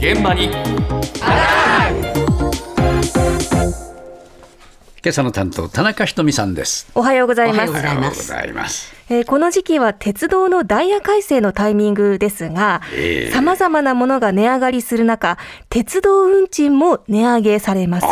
現場に。今朝の担当田中ひとみさんです。おはようございます。おはようございますえーこの時期は鉄道のダイヤ改正のタイミングですがええ。様々なものが値上がりする中鉄道運賃も値上げされます。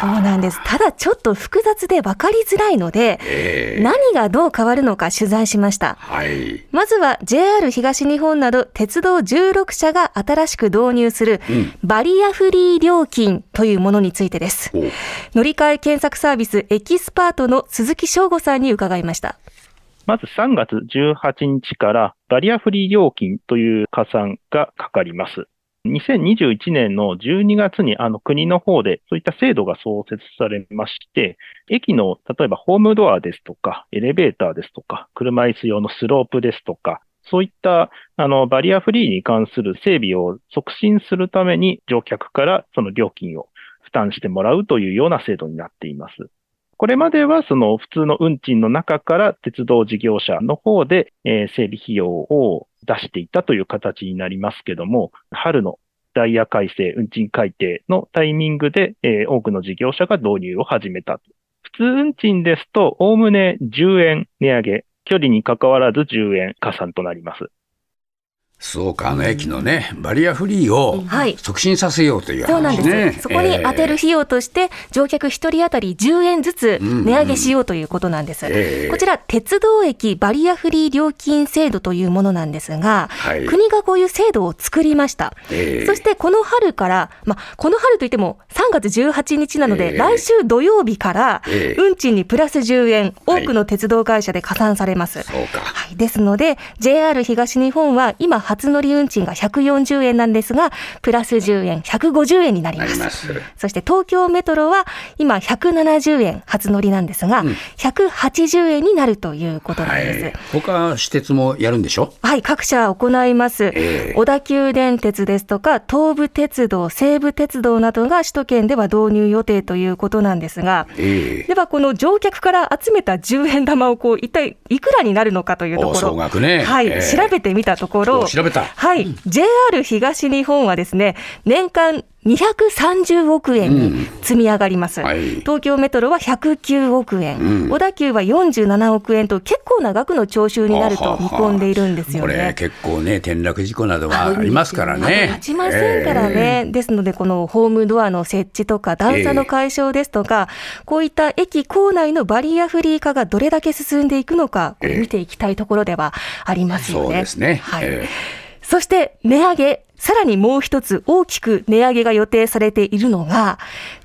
そうなんです。ただちょっと複雑で分かりづらいので、ええ。何がどう変わるのか取材しました。はい。まずは JR 東日本など鉄道16社が新しく導入するうん。バリアフリー料金というものについてです。お。乗り換え検索サービスエキスパートの鈴木翔吾さんに伺いました。まず3月18日からバリアフリー料金という加算がかかります。2021年の12月にあの国の方でそういった制度が創設されまして、駅の例えばホームドアですとか、エレベーターですとか、車椅子用のスロープですとか、そういったあのバリアフリーに関する整備を促進するために乗客からその料金を負担してもらうというような制度になっています。これまではその普通の運賃の中から鉄道事業者の方で、え整備費用を出していたという形になりますけども、春のダイヤ改正、運賃改定のタイミングで、え多くの事業者が導入を始めた。普通運賃ですと、おおむね10円値上げ、距離に関わらず10円加算となります。そうかあの駅のねバリアフリーをはい。促進させようというそうなんです。そこに当てる費用として、乗客1人当たり10円ずつ値上げしようということなんです。ええ。こちら、鉄道駅バリアフリー料金制度というものなんですが、はい。国がこういう制度を作りました。ええ。そしてこの春から、まあ、この春といっても3月18日なので、ええ。来週土曜日からええ。運賃にプラス10円、はい。多くの鉄道会社で加算されます。そうか。はい、ですので、JR 東日本は今、初乗り運賃が140円なんですが、プラス10円、150円になります。ます。そして東京メトロは今170円初乗りなんですが、ん。180円になるということなんはです。い。他私鉄もやるんでしょ？はい、各社行います。ええ。小田急電鉄ですとか、東武鉄道、西武鉄道などが首都圏では導入予定ということなんですが、ええ。ではこの乗客から集めた10円玉をこう一体いくらになるのかというとおころ、総額ね。はい、ええ。調べてみたところ、お調べた。はい、JR 東日本はですね、年間230億円に積み上がります。はい。東京メトロは109億円、うん。小田急は47億円と結構な額の徴収になると見込んでいるんですよこれね。結構ね転落事故などがありますからね。立ちませんからね、ですので、このホームドアの設置とか、段差の解消ですとか、こういった駅構内のバリアフリー化がどれだけ進んでいくのか、これ見ていきたいところではありますよね。そうですね。はい。え。そして値上げ、さらにもう一つ大きく値上げが予定されているのが、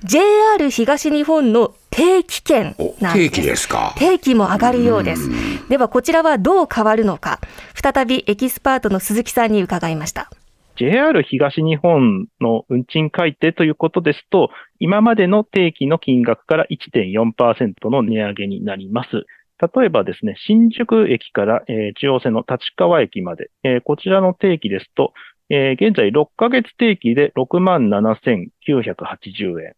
JR 東日本の定期券おなんです。定期ですか？定期も上がるようです。ではこちらはどう変わるのか、再びエキスパートの鈴木さんに伺いました。JR 東日本の運賃改定ということですと、今までの定期の金額から1.4%の値上げになります。例えばですね、新宿駅から、えー中央線の立川駅まで、えーこちらの定期ですと、えー現在6ヶ月定期で67,980円。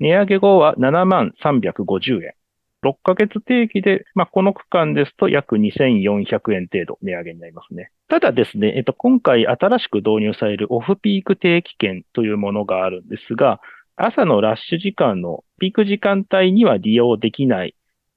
値上げ後は7350円。6ヶ月定期で、まあ、この区間ですと約2400円程度値上げになりますね。ただですね、えっと、今回新しく導入されるオフピーク定期券というものがあるんですが、朝のラッシュ時間のピーク時間帯には利用できない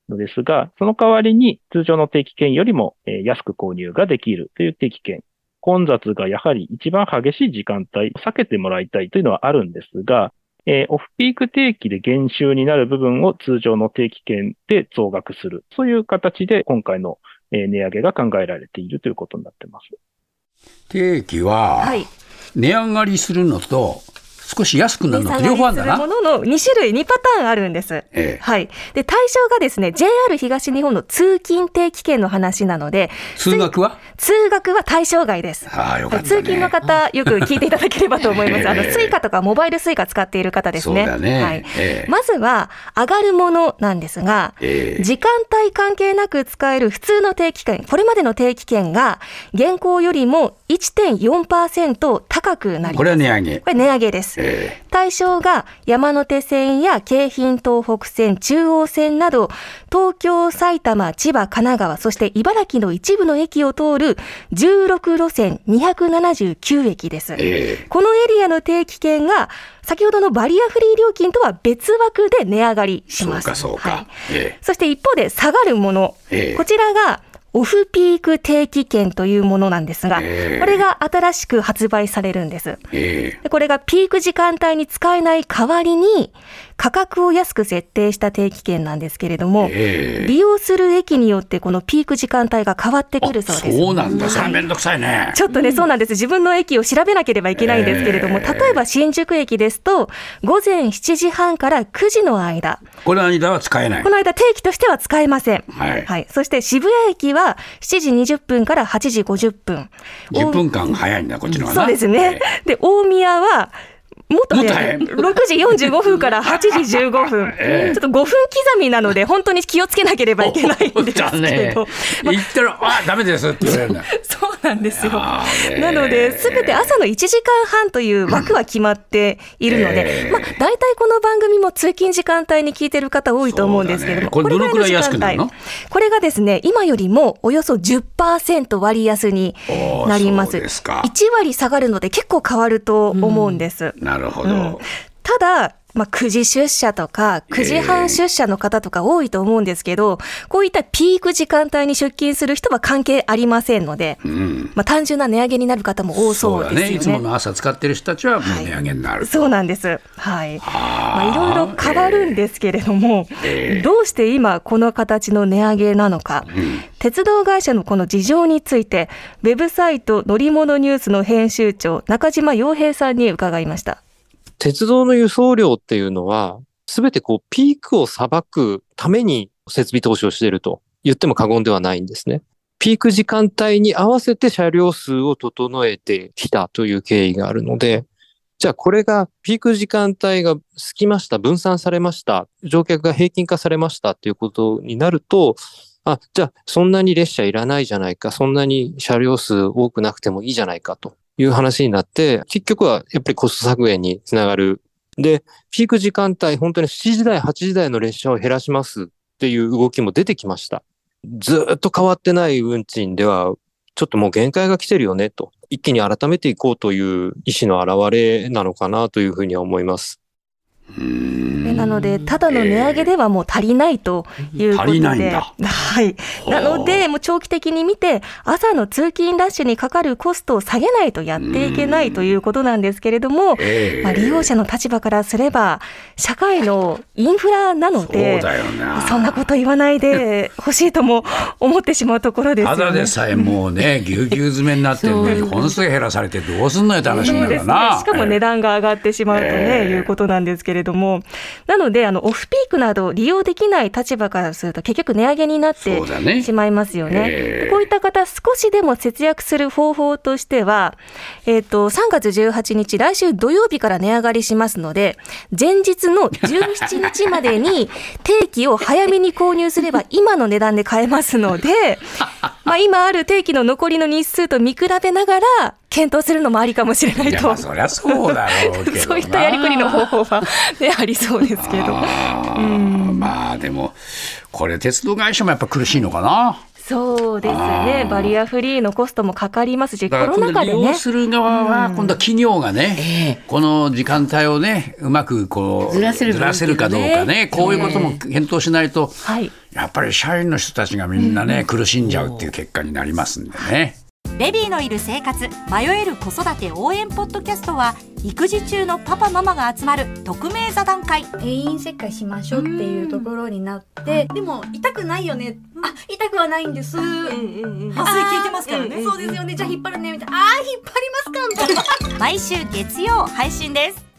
のですが、その代わりに通常の定期券よりも安く購入ができるという定期券。混雑がやはり一番激しい時間帯、避けてもらいたいというのはあるんですが、えーオフピーク定期で減収になる部分を通常の定期券で増額する。そういう形で今回のえー値上げが考えられているということになってます。定期ははい。値上がりするのと少し安くなるのと両方あるんだなものの2種類、2パターンあるんです。ええはい。で、対象がですね、JR 東日本の通勤定期券の話なので、通学は？通学は対象外です。ああよかったね通勤の方、よく聞いていただければと思います。あの、ええスイカとかモバイルスイカ使っている方ですね。そうだねはいええまずは、上がるものなんですが、ええ時間帯関係なく使える普通の定期券、これまでの定期券が、現行よりも1.4%高くなります。これは値上げこれ値上げです。え対象が山手線や京浜東北線、中央線など、東京、埼玉、千葉、神奈川、そして茨城の一部の駅を通る16路線279駅です。えこのエリアの定期券が、先ほどのバリアフリー料金とは別枠で値上がりします。そうか、そうか。はいえそして一方で下がるもの、ええこちらがオフピーク定期券というものなんですが、ええこれが新しく発売されるんです。えこれがピーク時間帯に使えない代わりに価格を安く設定した定期券なんですけれども、ええ利用する駅によってこのピーク時間帯が変わってくるそうです。そうなんだ。それはいめんどくさいね。ちょっとね、そうなんです。自分の駅を調べなければいけないんですけれども、ええ例えば新宿駅ですと、午前7時半から9時の間、この間は使えないこ。の間定期としては使えません。はいそして渋谷駅は7時20分から8時50分。10分間早いんだ、こっちの方がな。そうですね。で、大宮は、もっと早い。もっと6時45分から8時15分。ええちょっと5分刻みなので、本当に気をつけなければいけないんですけど。。言ったら、あ、ダメですって言われるんだ。そうなんですよ。なので、すべて朝の1時間半という枠は決まっているので、ええまあ、大体この番組も通勤時間帯に聞いてる方多いと思うんですけれども、これどのくらい安くなるの？これがですね、今よりもおよそ10%割安になります。すか1割下がるので結構変わると思うんです。なるほうんど。ただ、まあ、9時出社とか、9時半出社の方とか多いと思うんですけど、こういったピーク時間帯に出勤する人は関係ありませんので、うん。まあ、単純な値上げになる方も多そうですよね。だね。いつもの朝使ってる人たちはもう値上げになる。そうなんです。はい。まあ、いろいろ変わるんですけれども、ええどうして今この形の値上げなのか、鉄道会社のこの事情について、ウェブサイト乗り物ニュースの編集長、中島洋平さんに伺いました。鉄道の輸送量っていうのは、すべてこう、ピークを裁くために設備投資をしていると言っても過言ではないんですね。ピーク時間帯に合わせて車両数を整えてきたという経緯があるので、じゃあこれがピーク時間帯が過ぎました、分散されました、乗客が平均化されましたっていうことになると、あ、じゃあそんなに列車いらないじゃないか、そんなに車両数多くなくてもいいじゃないかという話になって、結局はやっぱりコスト削減につながる。で、ピーク時間帯、本当に7時台、8時台の列車を減らしますっていう動きも出てきました。ずっと変わってない運賃では、ちょっともう限界が来てるよねと、一気に改めていこうという意思の表れなのかなというふうには思います。なので、ただの値上げではもう足りないということで。足りないんだはい。なので、もう長期的に見て、朝の通勤ラッシュにかかるコストを下げないとやっていけないということなんですけれども、ええまあ、利用者の立場からすれば、社会のインフラなので、だよな。そんなこと言わないでほしいとも思ってしまうところですよね。ただでさえもうね、ぎゅうぎゅう詰めになってるのに、本数減らされてどうすんのよって話になるそうですね。しかも値段が上がってしまうとね、ええいうことなんですけれども。なので、あの、オフピークなど利用できない立場からすると結局値上げになってしまいますよね。ええでこういった方、少しでも節約する方法としては、えっ、と、3月18日、来週土曜日から値上がりしますので、前日の17日までに 定期を早めに購入すれば今の値段で買えますので、まあ今ある定期の残りの日数と見比べながら検討するのもありかもしれないいや、とまあ、。そりゃそうだろうけどな。そういったやりくりの方法は、ね、ありそうですけど。あーまあでも、これ、鉄道会社もやっぱ苦しいのかな？そうですね。バリアフリーのコストもかかりますし、コロナ禍でね利用。する側は、今度は企業がね、この時間帯をね、うまくこうずらせるかどうかね、こういうことも検討しないと、はい。やっぱり社員の人たちがみんなね、苦しんじゃうっていう結果になりますんでね。ベビーのいる生活迷える子育て応援ポッドキャストは育児中のパパママが集まる匿名座談会。定員切開しましょうっていうところになって、でも痛くないよね、あ痛くはないんです、麻酔効いてますからね。そうですよね。じゃあ引っ張るねみたいな。あー引っ張りますかみたいな。毎週月曜配信です